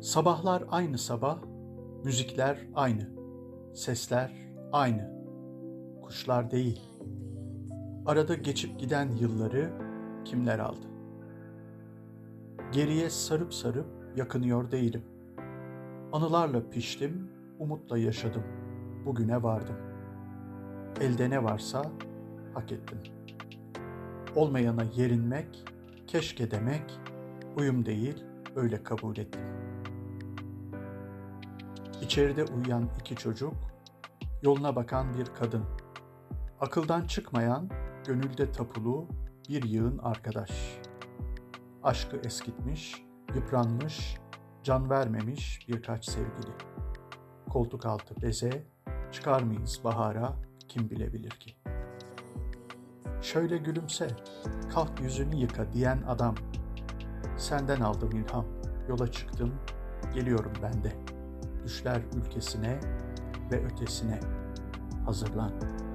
Sabahlar aynı sabah, müzikler aynı, sesler aynı, kuşlar değil. Arada geçip giden yılları kimler aldı? Geriye sarıp sarıp yakınıyor değilim. Anılarla piştim, umutla yaşadım. Bugüne vardım. Elde ne varsa hak ettim. Olmayana yerinmek, keşke demek, uyum değil, öyle kabul ettim. İçeride uyuyan iki çocuk, yoluna bakan bir kadın. Akıldan çıkmayan, gönülde tapulu bir yığın arkadaş. Aşkı eskitmiş, yıpranmış, can vermemiş birkaç sevgili. Koltuk altı beze, çıkar mıyız bahara kim bilebilir ki? Şöyle gülümse, kalk yüzünü yıka diyen adam. Senden aldım ilham, yola çıktım, geliyorum ben de.'' Düşler ülkesine ve ötesine hazırlan.''